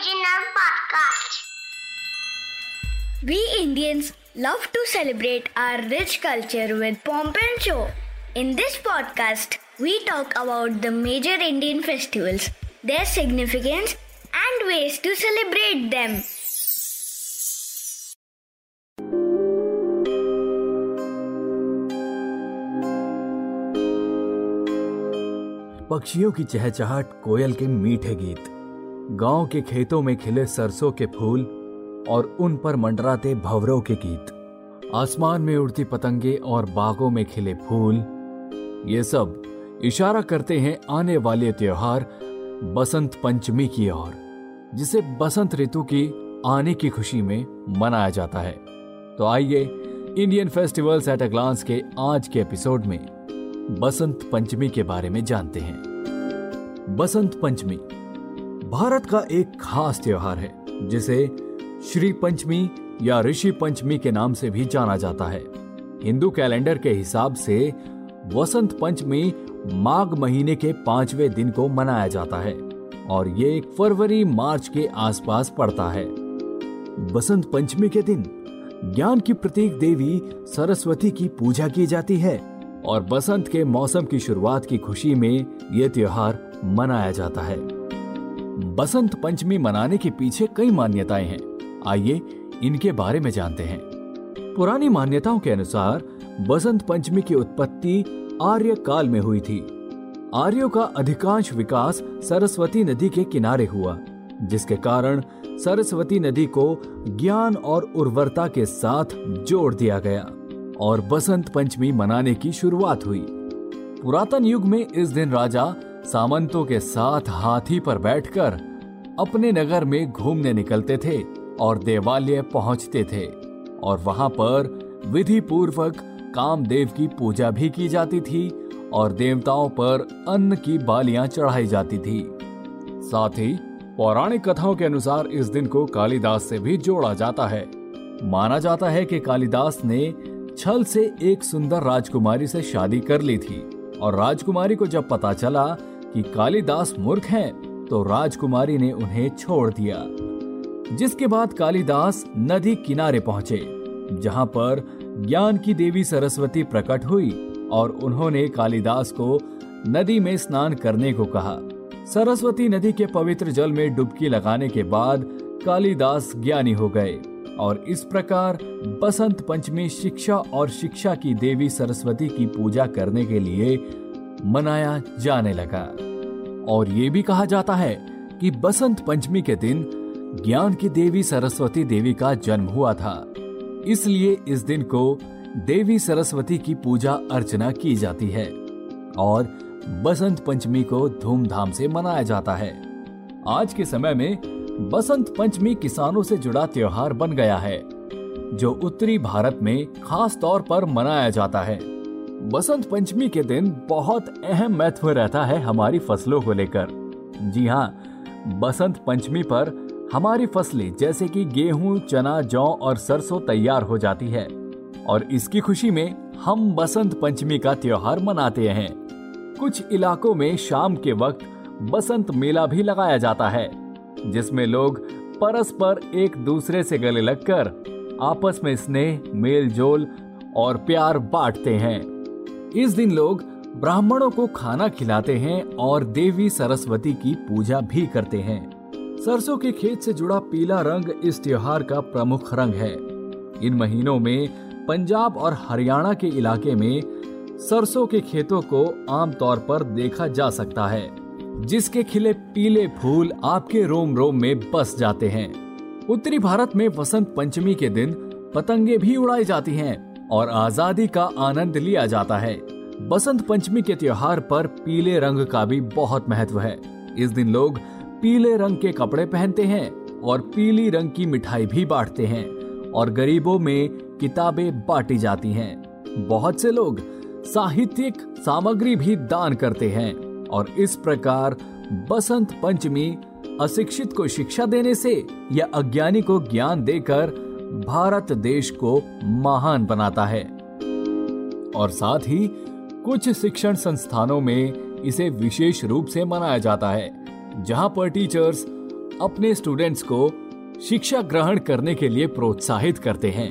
Original podcast. We Indians love to celebrate our rich culture with pomp and show. In this podcast, we talk about the major Indian festivals, their significance, and ways to celebrate them. पक्षियों की चहचहाट कोयल के मीठे गीत गाँव के खेतों में खिले सरसों के फूल और उन पर मंडराते भवरों के गीत। आसमान में उड़ती पतंगे और बागों में खिले फूल। ये सब इशारा करते हैं आने वाले त्योहार बसंत पंचमी की ओर, जिसे बसंत ऋतु की आने की खुशी में मनाया जाता है। तो आइए Indian festivals at a glance के आज के एपिसोड में बसंत पंचमी के बारे में जानते हैं। बसंत पंचमी भारत का एक खास त्योहार है, जिसे श्री पंचमी या ऋषि पंचमी के नाम से भी जाना जाता है। हिंदू कैलेंडर के हिसाब से वसंत पंचमी माघ महीने के पाँचवें दिन को मनाया जाता है, और ये फरवरी मार्च के आसपास पड़ता है। बसंत पंचमी के दिन ज्ञान की प्रतीक देवी सरस्वती की पूजा की जाती है, और बसंत के मौसम की शुरुआत की खुशी में यह त्योहार मनाया जाता है। बसंत पंचमी मनाने के पीछे कई मान्यताएँ हैं। आइए इनके बारे में जानते हैं। पुरानी मान्यताओं के अनुसार बसंत पंचमी की उत्पत्ति आर्य काल में हुई थी। आर्यों का अधिकांश विकास सरस्वती नदी के किनारे हुआ, जिसके कारण सरस्वती नदी को ज्ञान और उर्वरता के साथ जोड़ दिया गया और बसंत पंचमी मनाने की शुरुआत हुई। पुरातन युग में इस दिन राजा सामंतों के साथ हाथी पर बैठकर अपने नगर में घूमने निकलते थे और देवालय पहुँचते थे, और वहाँ पर विधि पूर्वक कामदेव की पूजा भी की जाती थी और देवताओं पर अन्न की बालियाँ चढ़ाई जाती थी। साथ ही पौराणिक कथाओं के अनुसार इस दिन को कालिदास से भी जोड़ा जाता है। माना जाता है कि कालिदास ने छल से एक सुंदर राजकुमारी से शादी कर ली थी। और राजकुमारी को जब पता चला कि कालिदास मूर्ख हैं, तो राजकुमारी ने उन्हें छोड़ दिया। जिसके बाद कालिदास नदी किनारे पहुँचे जहाँ पर ज्ञान की देवी सरस्वती प्रकट हुई और उन्होंने कालिदास को नदी में स्नान करने को कहा। सरस्वती नदी के पवित्र जल में डुबकी लगाने के बाद कालिदास ज्ञानी हो गए। और इस प्रकार बसंत पंचमी शिक्षा और शिक्षा की देवी सरस्वती की पूजा करने के लिए मनाया जाने लगा। और ये भी कहा जाता है कि बसंत पंचमी के दिन ज्ञान की देवी सरस्वती देवी का जन्म हुआ था। इसलिए इस दिन को देवी सरस्वती की पूजा अर्चना की जाती है और बसंत पंचमी को धूमधाम से मनाया जाता है। आज के समय में बसंत पंचमी किसानों से जुड़ा त्योहार बन गया है, जो उत्तरी भारत में खास तौर पर मनाया जाता है। बसंत पंचमी के दिन बहुत अहम महत्व रहता है हमारी फ़सलों को लेकर। जी हाँ बसंत पंचमी पर हमारी फ़सलें, जैसे कि गेहूँ, चना, जौ और सरसों तैयार हो जाती है, और इसकी खुशी में हम बसंत पंचमी का त्योहार मनाते हैं। कुछ इलाकों में शाम के वक्त बसंत मेला भी लगाया जाता है। जिसमें लोग परस्पर एक दूसरे से गले लगकर आपस में स्नेह मेल जोल और प्यार बांटते हैं। इस दिन लोग ब्राह्मणों को खाना खिलाते हैं और देवी सरस्वती की पूजा भी करते हैं। सरसों के खेत से जुड़ा पीला रंग इस त्योहार का प्रमुख रंग है। इन महीनों में पंजाब और हरियाणा के इलाके में सरसों के खेतों को आमतौर पर देखा जा सकता है। जिसके खिले पीले फूल आपके रोम रोम में बस जाते हैं। उत्तरी भारत में वसंत पंचमी के दिन पतंगे भी उड़ाई जाती हैं और आज़ादी का आनंद लिया जाता है। बसंत पंचमी के त्योहार पर पीले रंग का भी बहुत महत्व है। इस दिन लोग पीले रंग के कपड़े पहनते हैं और पीली रंग की मिठाई भी बांटते हैं और गरीबों में किताबें बांटी जाती हैं। बहुत से लोग साहित्यिक सामग्री भी दान करते हैं। और इस प्रकार बसंत पंचमी अशिक्षित को शिक्षा देने से या अज्ञानी को ज्ञान देकर भारत देश को महान बनाता है। और साथ ही कुछ शिक्षण संस्थानों में इसे विशेष रूप से मनाया जाता है, जहाँ पर टीचर्स अपने स्टूडेंट्स को शिक्षा ग्रहण करने के लिए प्रोत्साहित करते हैं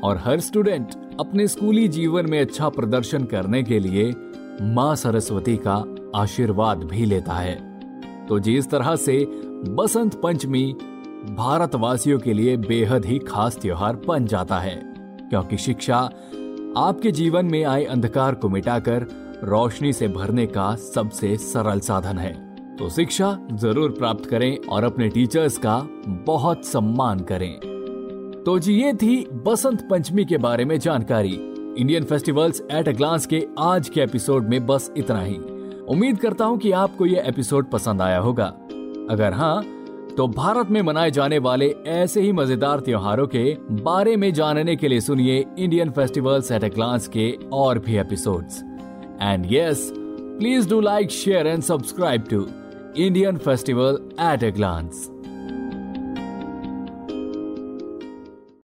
और हर स्टूडेंट अपने स्कूली जीवन में अच्छा प्रदर्शन करने के लिए माँ सरस्वती का आशीर्वाद भी लेता है। तो जिस तरह से बसंत पंचमी भारतवासियों के लिए बेहद ही खास त्योहार बन जाता है, क्योंकि शिक्षा आपके जीवन में आए अंधकार को मिटाकर रोशनी से भरने का सबसे सरल साधन है। तो शिक्षा ज़रूर प्राप्त करें और अपने टीचर्स का बहुत सम्मान करें। तो जी, ये थी बसंत पंचमी के बारे में जानकारी। Indian festivals at a glance के आज के एपिसोड में बस इतना ही। उम्मीद करता हूँ कि आपको ये एपिसोड पसंद आया होगा अगर हाँ तो भारत में मनाए जाने वाले ऐसे ही मज़ेदार त्योहारों के बारे में जानने के लिए सुनिए Indian festivals at a glance के और भी episodes and yes please do like share and subscribe to Indian festival at a glance.